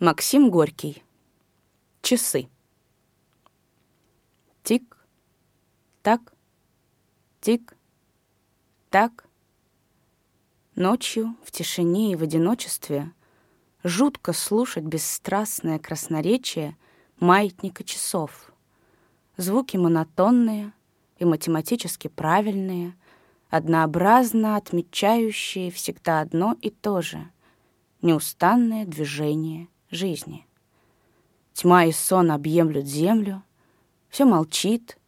Максим Горький. Часы. Тик, так, тик, так. Ночью, в тишине и в одиночестве жутко слушать бесстрастное красноречие маятника часов. Звуки монотонные и математически правильные, однообразно отмечающие всегда одно и то же — неустанное движение — жизни. Тьма и сон объемлют землю, все молчит,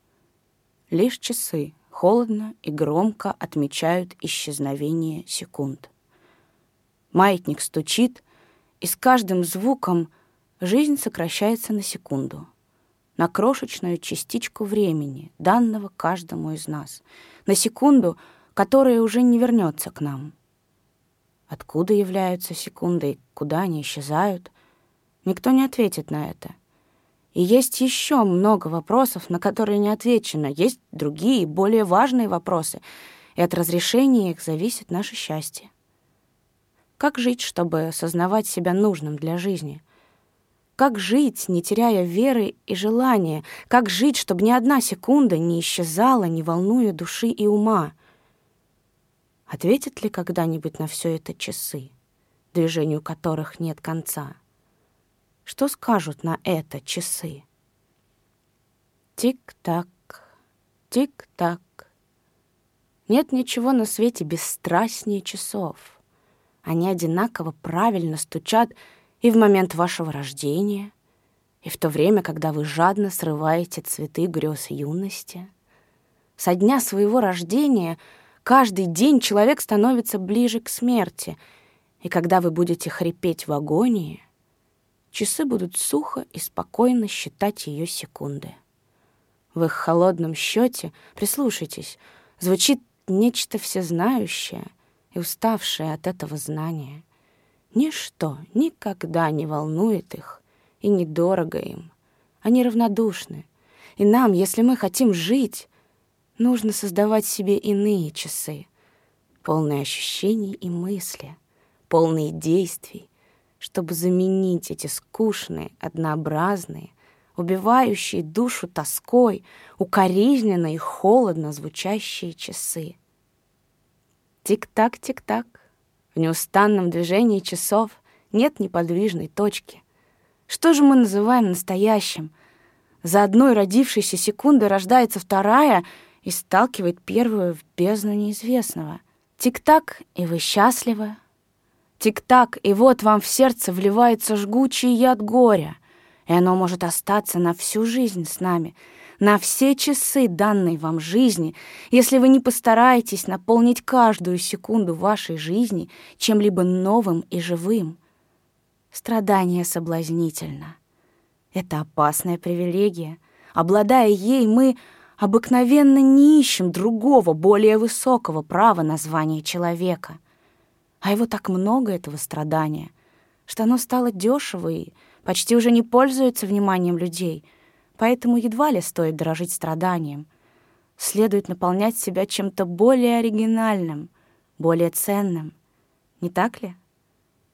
лишь часы холодно и громко отмечают исчезновение секунд. Маятник стучит, и с каждым звуком жизнь сокращается на секунду, на крошечную частичку времени, данного каждому из нас, на секунду, которая уже не вернется к нам. Откуда являются секунды и куда они исчезают — Никто не ответит на это. И есть еще много вопросов, на которые не отвечено. Есть другие, более важные вопросы, и от разрешения их зависит наше счастье. Как жить, чтобы осознавать себя нужным для жизни? Как жить, не теряя веры и желания? Как жить, чтобы ни одна секунда не исчезала, не волнуя души и ума? Ответят ли когда-нибудь на все это часы, движению которых нет конца? Что скажут на это часы? Тик-так, тик-так. Нет ничего на свете бесстрастнее часов. Они одинаково правильно стучат и в момент вашего рождения, и в то время, когда вы жадно срываете цветы грез юности. Со дня своего рождения каждый день человек становится ближе к смерти, и когда вы будете хрипеть в агонии — часы будут сухо и спокойно считать ее секунды. В их холодном счете, прислушайтесь, звучит нечто всезнающее и уставшее от этого знания. Ничто никогда не волнует их и недорого им. Они равнодушны. И нам, если мы хотим жить, нужно создавать себе иные часы, полные ощущений и мысли, полные действий, чтобы заменить эти скучные, однообразные, убивающие душу тоской, укоризненно и холодно звучащие часы. Тик-так, тик-так. В неустанном движении часов нет неподвижной точки. Что же мы называем настоящим? За одной родившейся секунды рождается вторая и сталкивает первую в бездну неизвестного. Тик-так, и вы счастливы, Тик-так, и вот вам в сердце вливается жгучий яд горя, и оно может остаться на всю жизнь с нами, на все часы данной вам жизни, если вы не постараетесь наполнить каждую секунду вашей жизни чем-либо новым и живым. Страдание соблазнительно. Это опасная привилегия. Обладая ей, мы обыкновенно не ищем другого, более высокого права на звание человека — а его так много, этого страдания, что оно стало дешево и почти уже не пользуется вниманием людей, поэтому едва ли стоит дорожить страданием. Следует наполнять себя чем-то более оригинальным, более ценным. Не так ли?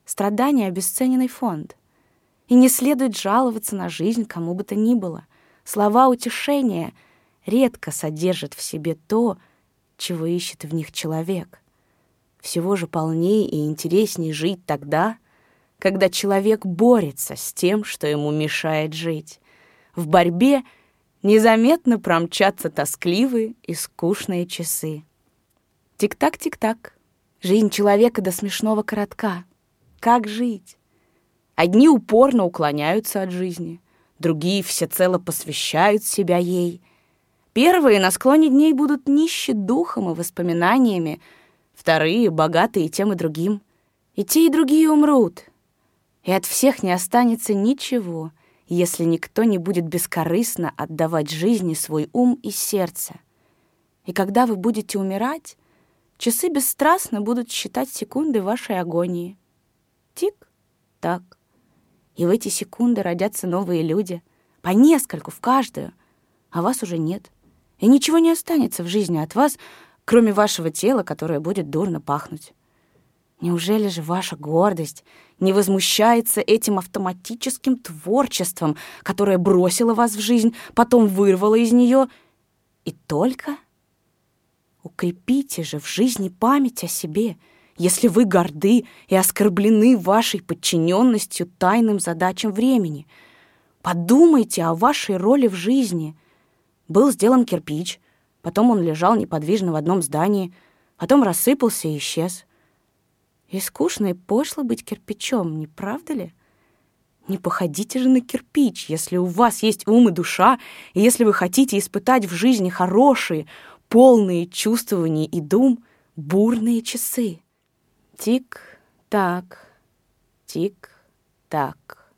Страдание — обесцененный фонд. И не следует жаловаться на жизнь кому бы то ни было. Слова утешения редко содержат в себе то, чего ищет в них человек — всего же полнее и интереснее жить тогда, когда человек борется с тем, что ему мешает жить. В борьбе незаметно промчатся тоскливые и скучные часы. Тик-так, тик-так. Жизнь человека до смешного коротка. Как жить? Одни упорно уклоняются от жизни, другие всецело посвящают себя ей. Первые на склоне дней будут нищи духом и воспоминаниями, вторые — богатые тем и другим. И те, и другие умрут. И от всех не останется ничего, если никто не будет бескорыстно отдавать жизни свой ум и сердце. И когда вы будете умирать, часы бесстрастно будут считать секунды вашей агонии. Тик-так. И в эти секунды родятся новые люди, по нескольку в каждую, а вас уже нет. И ничего не останется в жизни от вас, кроме вашего тела, которое будет дурно пахнуть. Неужели же ваша гордость не возмущается этим автоматическим творчеством, которое бросило вас в жизнь, потом вырвало из нее и только? Укрепите же в жизни память о себе, если вы горды и оскорблены вашей подчиненностью тайным задачам времени. Подумайте о вашей роли в жизни. Был сделан кирпич, потом он лежал неподвижно в одном здании, потом рассыпался и исчез. И скучно и пошло быть кирпичом, не правда ли? Не походите же на кирпич, если у вас есть ум и душа, и если вы хотите испытать в жизни хорошие, полные чувствований и дум, бурные часы. Тик-так, тик-так.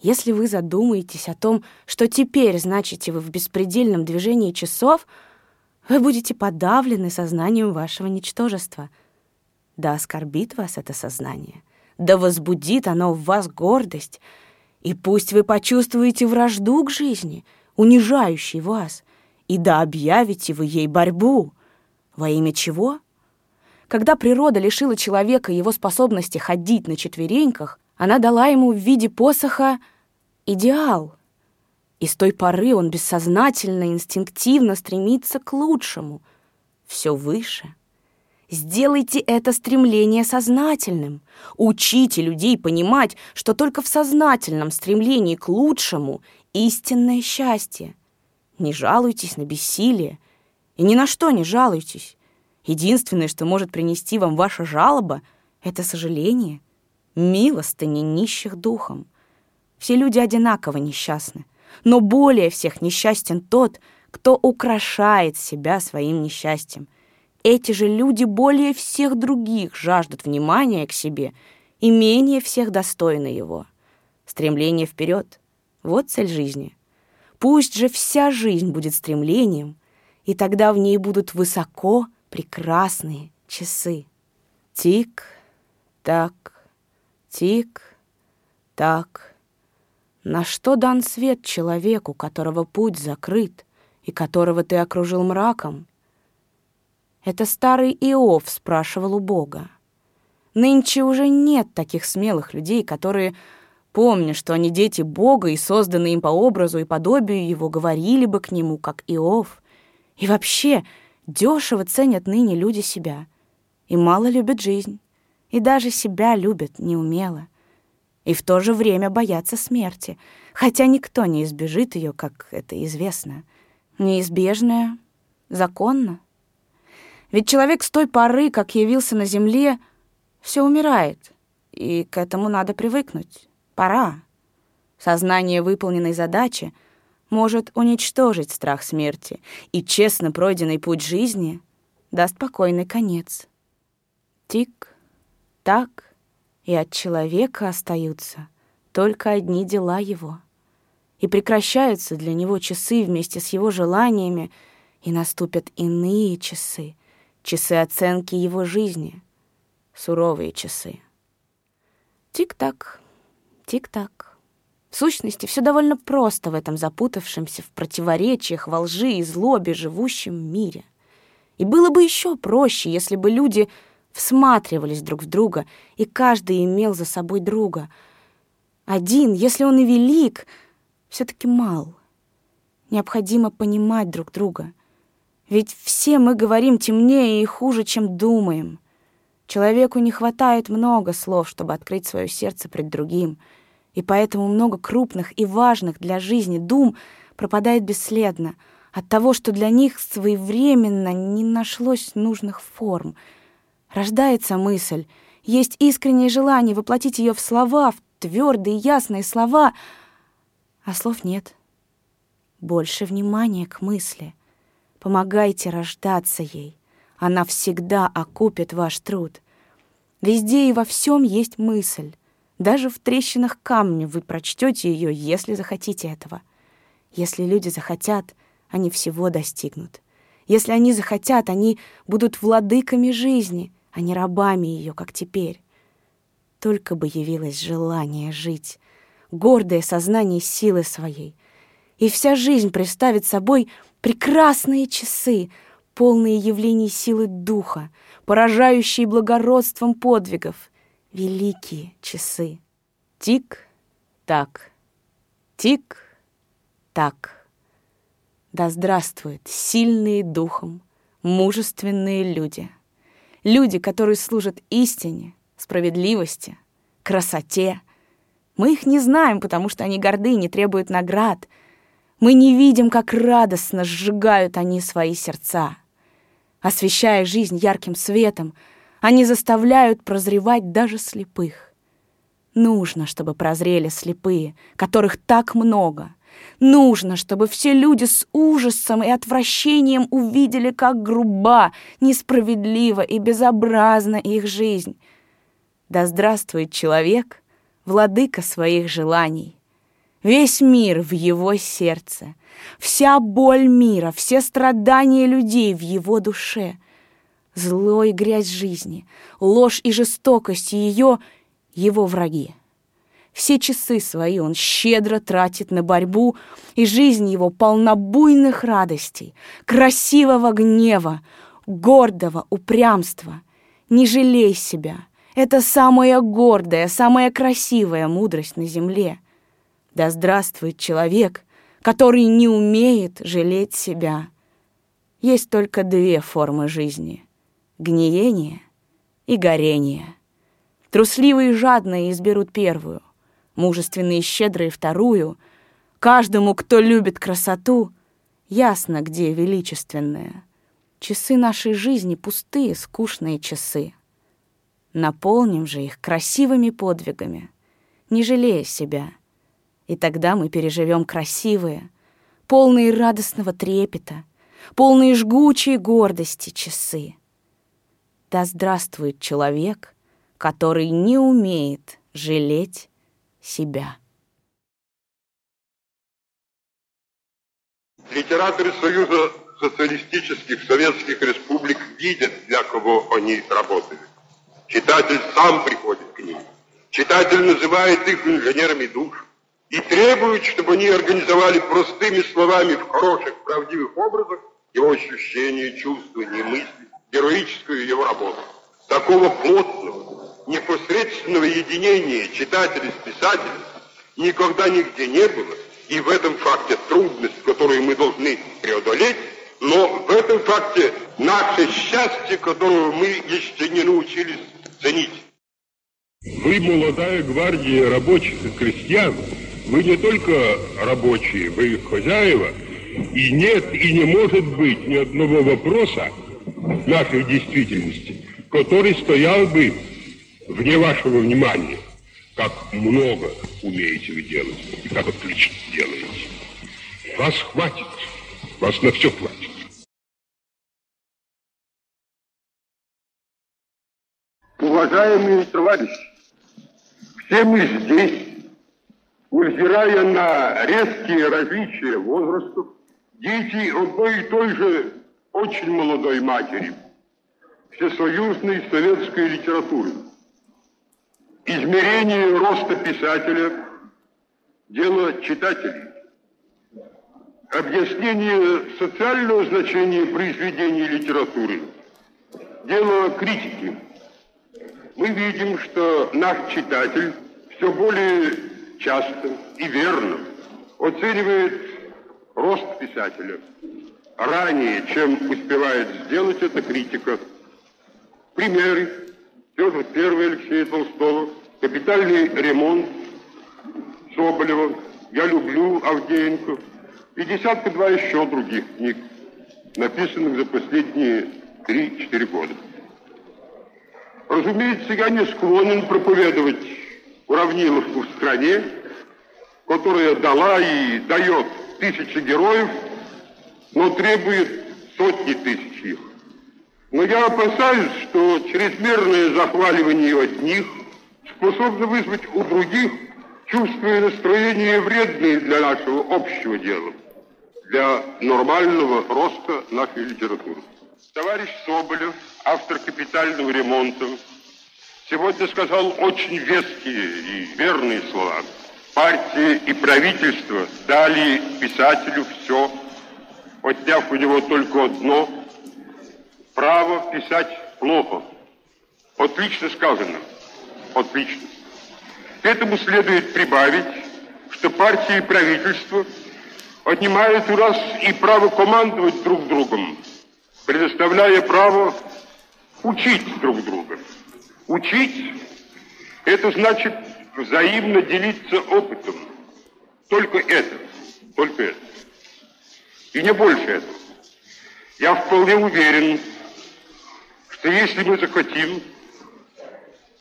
Если вы задумаетесь о том, что теперь значите вы в беспредельном движении часов, вы будете подавлены сознанием вашего ничтожества — да оскорбит вас это сознание, да возбудит оно в вас гордость, и пусть вы почувствуете вражду к жизни, унижающей вас, и да объявите вы ей борьбу. Во имя чего? Когда природа лишила человека его способности ходить на четвереньках, она дала ему в виде посоха идеал. И с той поры он бессознательно, инстинктивно стремится к лучшему, все выше — Сделайте это стремление сознательным. Учите людей понимать, что только в сознательном стремлении к лучшему истинное счастье. Не жалуйтесь на бессилие и ни на что не жалуйтесь. Единственное, что может принести вам ваша жалоба, это сожаление, милостыни нищих духом. Все люди одинаково несчастны, но более всех несчастен тот, кто украшает себя своим несчастьем — эти же люди более всех других жаждут внимания к себе и менее всех достойны его. Стремление вперед — вот цель жизни. Пусть же вся жизнь будет стремлением, и тогда в ней будут высоко прекрасные часы. Тик, так, тик, так. На что дан свет человеку, которого путь закрыт, и которого ты окружил мраком? Это старый Иов спрашивал у Бога. Нынче уже нет таких смелых людей, которые, помня, что они дети Бога и созданы им по образу и подобию Его, говорили бы к Нему, как Иов. И вообще, дешево ценят ныне люди себя. И мало любят жизнь. И даже себя любят неумело. И в то же время боятся смерти, хотя никто не избежит ее, как это известно. Неизбежное, законно. Ведь человек с той поры, как явился на земле, все умирает, и к этому надо привыкнуть. Пора. Сознание выполненной задачи может уничтожить страх смерти, и честно пройденный путь жизни даст спокойный конец. Тик, так, и от человека остаются только одни дела его. И прекращаются для него часы вместе с его желаниями, и наступят иные часы — часы оценки его жизни, суровые часы. Тик-так, тик-так. В сущности, все довольно просто в этом запутавшемся в противоречиях, во лжи и злобе живущем мире. И было бы еще проще, если бы люди всматривались друг в друга, и каждый имел за собой друга. Один, если он и велик, все таки мал. Необходимо понимать друг друга — ведь все мы говорим темнее и хуже, чем думаем. Человеку не хватает много слов, чтобы открыть свое сердце пред другим, и поэтому много крупных и важных для жизни дум пропадает бесследно от того, что для них своевременно не нашлось нужных форм. Рождается мысль, есть искреннее желание воплотить ее в слова, в твердые ясные слова, а слов нет. Больше внимания к мысли — Помогайте рождаться ей. Она всегда окупит ваш труд. Везде и во всем есть мысль. Даже в трещинах камня вы прочтете ее, если захотите этого. Если люди захотят, они всего достигнут. Если они захотят, они будут владыками жизни, а не рабами ее, как теперь. Только бы явилось желание жить, гордое сознание силы своей, и вся жизнь представит собой прекрасные часы, полные явлений силы духа, поражающие благородством подвигов, великие часы. Тик-так, тик-так. Да здравствуют сильные духом, мужественные люди. Люди, которые служат истине, справедливости, красоте. Мы их не знаем, потому что они горды, не требуют наград. Мы не видим, как радостно сжигают они свои сердца. Освещая жизнь ярким светом, они заставляют прозревать даже слепых. Нужно, чтобы прозрели слепые, которых так много. Нужно, чтобы все люди с ужасом и отвращением увидели, как груба, несправедлива и безобразна их жизнь. Да здравствует человек, владыка своих желаний. Весь мир в его сердце, вся боль мира, все страдания людей в его душе, зло и грязь жизни, ложь и жестокость ее — его враги. Все часы свои он щедро тратит на борьбу, и жизнь его полна буйных радостей, красивого гнева, гордого упрямства. Не жалей себя. Это самая гордая, самая красивая мудрость на земле. Да здравствует человек, который не умеет жалеть себя. Есть только две формы жизни — гниение и горение. Трусливые и жадные изберут первую, мужественные и щедрые вторую. Каждому, кто любит красоту, ясно, где величественная. Часы нашей жизни — пустые, скучные часы. Наполним же их красивыми подвигами, не жалея себя. И тогда мы переживем красивые, полные радостного трепета, полные жгучей гордости часы. Да здравствует человек, который не умеет жалеть себя. Литераторы Союза социалистических советских республик видят, для кого они работают. Читатель сам приходит к ним. Читатель называет их инженерами душ и требует, чтобы они организовали простыми словами в хороших, правдивых образах его ощущения, чувствования, мысли, героическую его работу. Такого плотного, непосредственного единения читателя с писателем никогда нигде не было. И в этом факте трудность, которую мы должны преодолеть, но в этом факте наше счастье, которого мы еще не научились ценить. Вы молодая гвардия рабочих и крестьян. Вы не только рабочие, вы хозяева. И нет и не может быть ни одного вопроса нашей действительности, который стоял бы вне вашего внимания, как много умеете вы делать и как отлично делаете. Вас хватит, вас на все хватит. Уважаемые товарищи, все мы здесь, невзирая на резкие различия возрастов, дети одной и той же очень молодой матери, всесоюзной советской литературы. Измерение роста писателя – дело читателей. Объяснение социального значения произведений литературы – дело критики. Мы видим, что наш читатель все более часто и верно оценивает рост писателя ранее, чем успевает сделать эта критика. Примеры Петр I Алексея Толстого, капитальный ремонт Соболева, я люблю Авдеенко и десятка-два еще других книг, написанных за последние 3-4 года. Разумеется, я не склонен проповедовать уравниловку в стране, которая дала и дает тысячи героев, но требует сотни тысяч их. Но я опасаюсь, что чрезмерное захваливание одних способно вызвать у других чувства и настроения вредные для нашего общего дела, для нормального роста нашей литературы. Товарищ Соболев, автор «Капитального ремонта», сегодня сказал очень веские и верные слова. Партия и правительство дали писателю все, отняв у него только одно – право писать плохо. Отлично сказано. Отлично. К этому следует прибавить, что партии и правительство отнимают у нас и право командовать друг другом, предоставляя право учить друг друга. Учить – это значит взаимно делиться опытом. Только это, только это. И не больше этого. Я вполне уверен, что если мы захотим,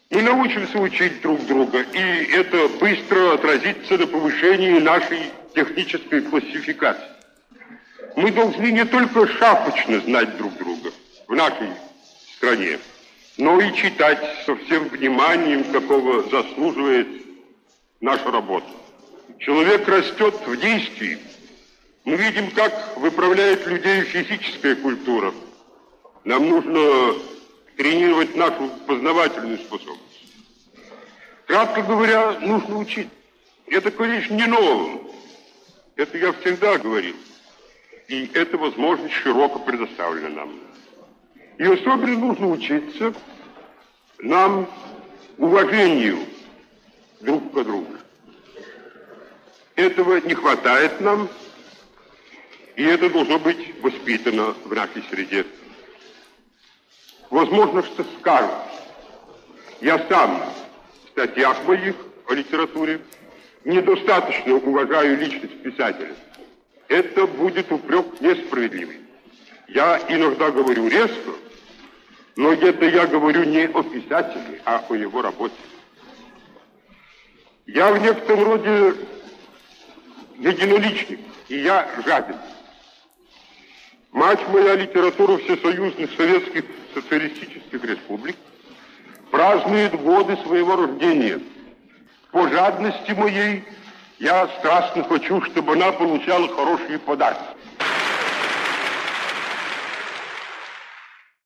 мы научимся учить друг друга, и это быстро отразится на повышении нашей технической классификации. Мы должны не только шапочно знать друг друга в нашей стране, но и читать со всем вниманием, какого заслуживает наша работа. Человек растет в действии. Мы видим, как выправляет людей физическая культура. Нам нужно тренировать нашу познавательную способность. Кратко говоря, нужно учить. Это, конечно, не новое. Это я всегда говорил. И эта возможность широко предоставлена нам. И особенно нужно учиться нам уважению друг к другу. Этого не хватает нам, и это должно быть воспитано в нашей среде. Возможно, что скажут. Я сам в статьях моих о литературе недостаточно уважаю личность писателя. Это будет упрек несправедливый. Я иногда говорю резко, но это я говорю не о писателе, а о его работе. Я в некотором роде единоличник, и я жаден. Мать моя литература всесоюзных советских социалистических республик празднует годы своего рождения. По жадности моей я страстно хочу, чтобы она получала хорошие подарки.